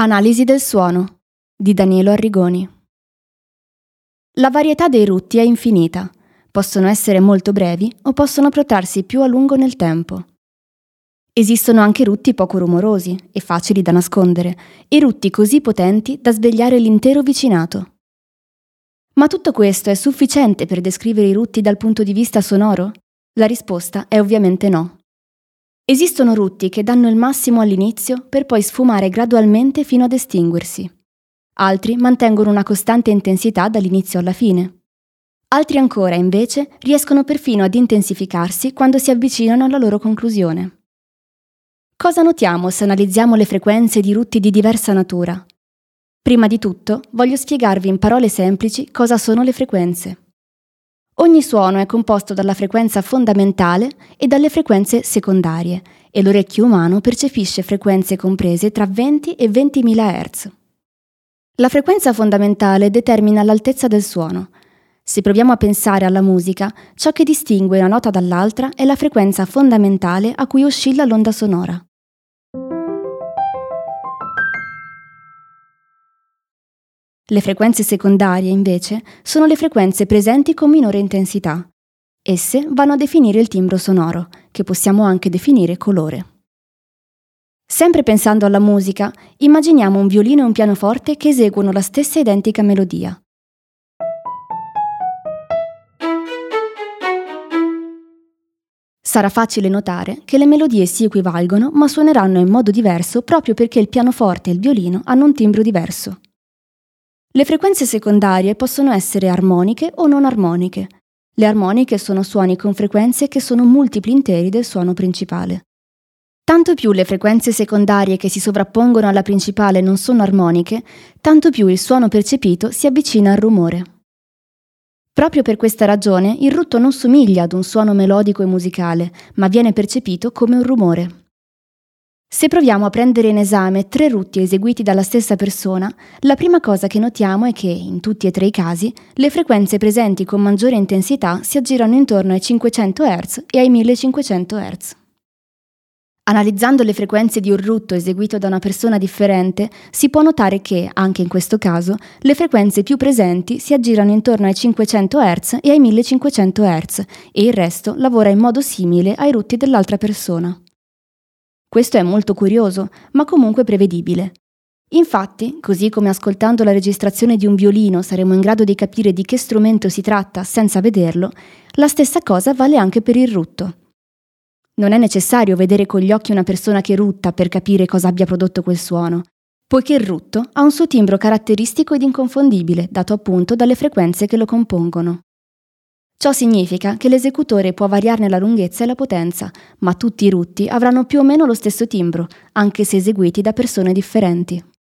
Analisi del suono di Danielo Arrigoni. La varietà dei rutti è infinita. Possono essere molto brevi o possono protrarsi più a lungo nel tempo. Esistono anche rutti poco rumorosi e facili da nascondere, e rutti così potenti da svegliare l'intero vicinato. Ma tutto questo è sufficiente per descrivere i rutti dal punto di vista sonoro? La risposta è ovviamente no. Esistono rutti che danno il massimo all'inizio per poi sfumare gradualmente fino ad estinguersi. Altri mantengono una costante intensità dall'inizio alla fine. Altri ancora, invece, riescono perfino ad intensificarsi quando si avvicinano alla loro conclusione. Cosa notiamo se analizziamo le frequenze di rutti di diversa natura? Prima di tutto, voglio spiegarvi in parole semplici cosa sono le frequenze. Ogni suono è composto dalla frequenza fondamentale e dalle frequenze secondarie e l'orecchio umano percepisce frequenze comprese tra 20 e 20.000 Hz. La frequenza fondamentale determina l'altezza del suono. Se proviamo a pensare alla musica, ciò che distingue una nota dall'altra è la frequenza fondamentale a cui oscilla l'onda sonora. Le frequenze secondarie, invece, sono le frequenze presenti con minore intensità. Esse vanno a definire il timbro sonoro, che possiamo anche definire colore. Sempre pensando alla musica, immaginiamo un violino e un pianoforte che eseguono la stessa identica melodia. Sarà facile notare che le melodie si equivalgono ma suoneranno in modo diverso proprio perché il pianoforte e il violino hanno un timbro diverso. Le frequenze secondarie possono essere armoniche o non armoniche. Le armoniche sono suoni con frequenze che sono multipli interi del suono principale. Tanto più le frequenze secondarie che si sovrappongono alla principale non sono armoniche, tanto più il suono percepito si avvicina al rumore. Proprio per questa ragione il rutto non somiglia ad un suono melodico e musicale, ma viene percepito come un rumore. Se proviamo a prendere in esame tre rutti eseguiti dalla stessa persona, la prima cosa che notiamo è che, in tutti e tre i casi, le frequenze presenti con maggiore intensità si aggirano intorno ai 500 Hz e ai 1500 Hz. Analizzando le frequenze di un rutto eseguito da una persona differente, si può notare che, anche in questo caso, le frequenze più presenti si aggirano intorno ai 500 Hz e ai 1500 Hz e il resto lavora in modo simile ai rutti dell'altra persona. Questo è molto curioso, ma comunque prevedibile. Infatti, così come ascoltando la registrazione di un violino saremo in grado di capire di che strumento si tratta senza vederlo, la stessa cosa vale anche per il rutto. Non è necessario vedere con gli occhi una persona che rutta per capire cosa abbia prodotto quel suono, poiché il rutto ha un suo timbro caratteristico ed inconfondibile, dato appunto dalle frequenze che lo compongono. Ciò significa che l'esecutore può variarne la lunghezza e la potenza, ma tutti i rutti avranno più o meno lo stesso timbro, anche se eseguiti da persone differenti.